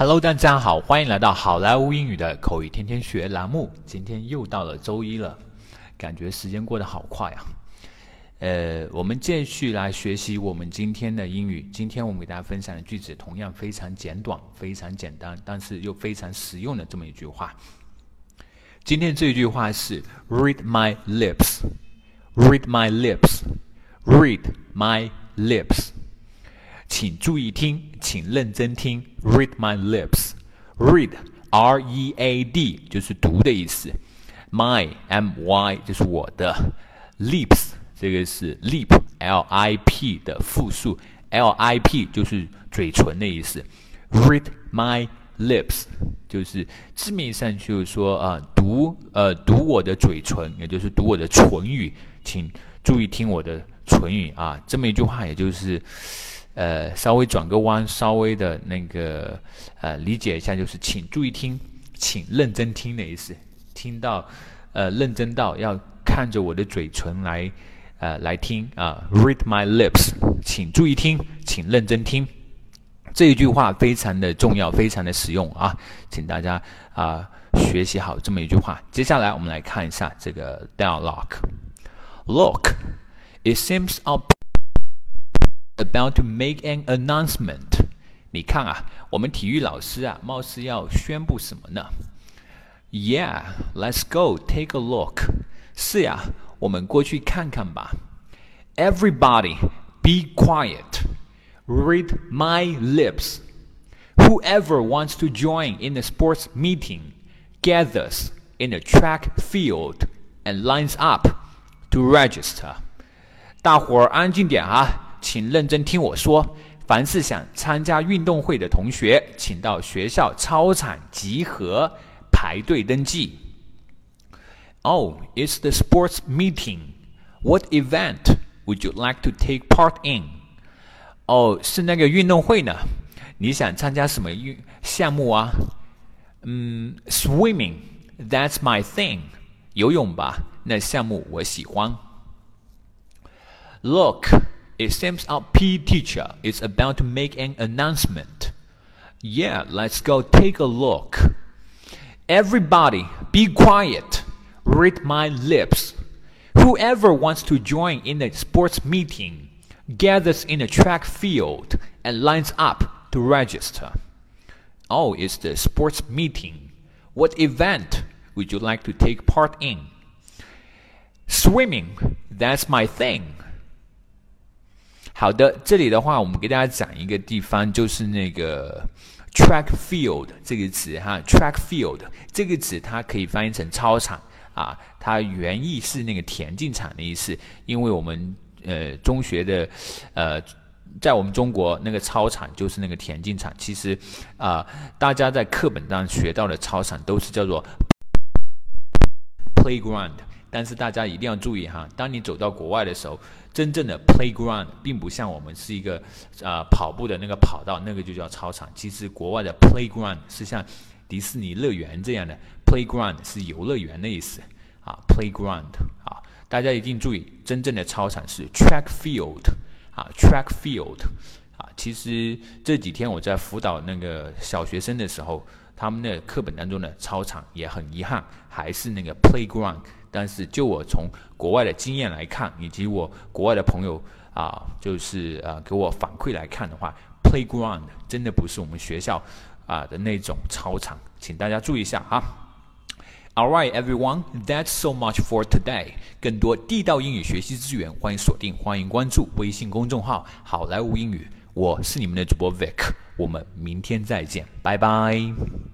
Hello，大家好，欢迎来到好莱坞英语的口语天天学栏目。今天又到了周一了，感觉时间过得好快啊！呃，我们继续来学习我们今天的英语。今天我们给大家分享的句子同样非常简短、非常简单，但是又非常实用的这么一句话。今天这句话是 “Read my lips, read my lips, read my lips”。请注意听，请认真听。Read my lips. Read, R-E-A-D 就是读的意思。My, M-Y 就是我的。Lips 这个是 lip, L-I-P 的复数。L-I-P 就是嘴唇的意思。Read my lips 就是字面上就是说啊，读呃读我的嘴唇，也就是读我的唇语。请注意听我的唇语啊，这么一句话，也就是。呃，稍微转个弯，稍微的那个呃，理解一下，就是请注意听，请认真听的意思。听到，呃，认真到要看着我的嘴唇来，呃，来听啊。Read my lips，请注意听，请认真听。这一句话非常的重要，非常的实用啊，请大家啊学习好这么一句话。接下来我们来看一下这个 dialogue。Look, it seems up. About to make an announcement，你看啊，我们体育老师啊，貌似要宣布什么呢？Yeah，let's go take a look。是呀，我们过去看看吧。Everybody, be quiet. Read my lips. Whoever wants to join in the sports meeting gathers in the track field and lines up to register. 大伙儿安静点啊！ 请认真听我说，凡是想参加运动会的同学，请到学校操场集合，排队登记。Oh, it's the sports meeting. What event would you like to take part in? 哦，是那个运动会呢。你想参加什么运项目啊？嗯，swimming. That's my thing. 游泳吧，那项目我喜欢。Look. It seems our PE teacher is about to make an announcement. Yeah, let's go take a look. Everybody, be quiet. Read my lips. Whoever wants to join in the sports meeting gathers in the track field and lines up to register. Oh, it's the sports meeting. What event would you like to take part in? Swimming, that's my thing. 好的，这里的话，我们给大家讲一个地方，就是那个 track field 这个词哈，track field 这个词它可以翻译成操场啊，它原意是那个田径场的意思。因为我们呃中学的呃，在我们中国那个操场就是那个田径场。其实啊，大家在课本上学到的操场都是叫做 playground。但是大家一定要注意哈，当你走到国外的时候，真正的 playground 并不像我们是一个啊跑步的那个跑道，那个就叫操场。其实国外的 playground 是像迪士尼乐园这样的 playground 是游乐园的意思啊 playground 啊，大家一定注意，真正的操场是 track field 啊 track field。其实这几天我在辅导那个小学生的时候，他们的课本当中的操场也很遗憾，还是那个 playground。但是就我从国外的经验来看，以及我国外的朋友啊，就是啊给我反馈来看的话，playground 真的不是我们学校啊的那种操场，请大家注意一下哈。All right, everyone, that's so much for today. 更多地道英语学习资源，欢迎锁定，欢迎关注微信公众号“好莱坞英语”。我是你们的主播 Vic，我们明天再见，拜拜。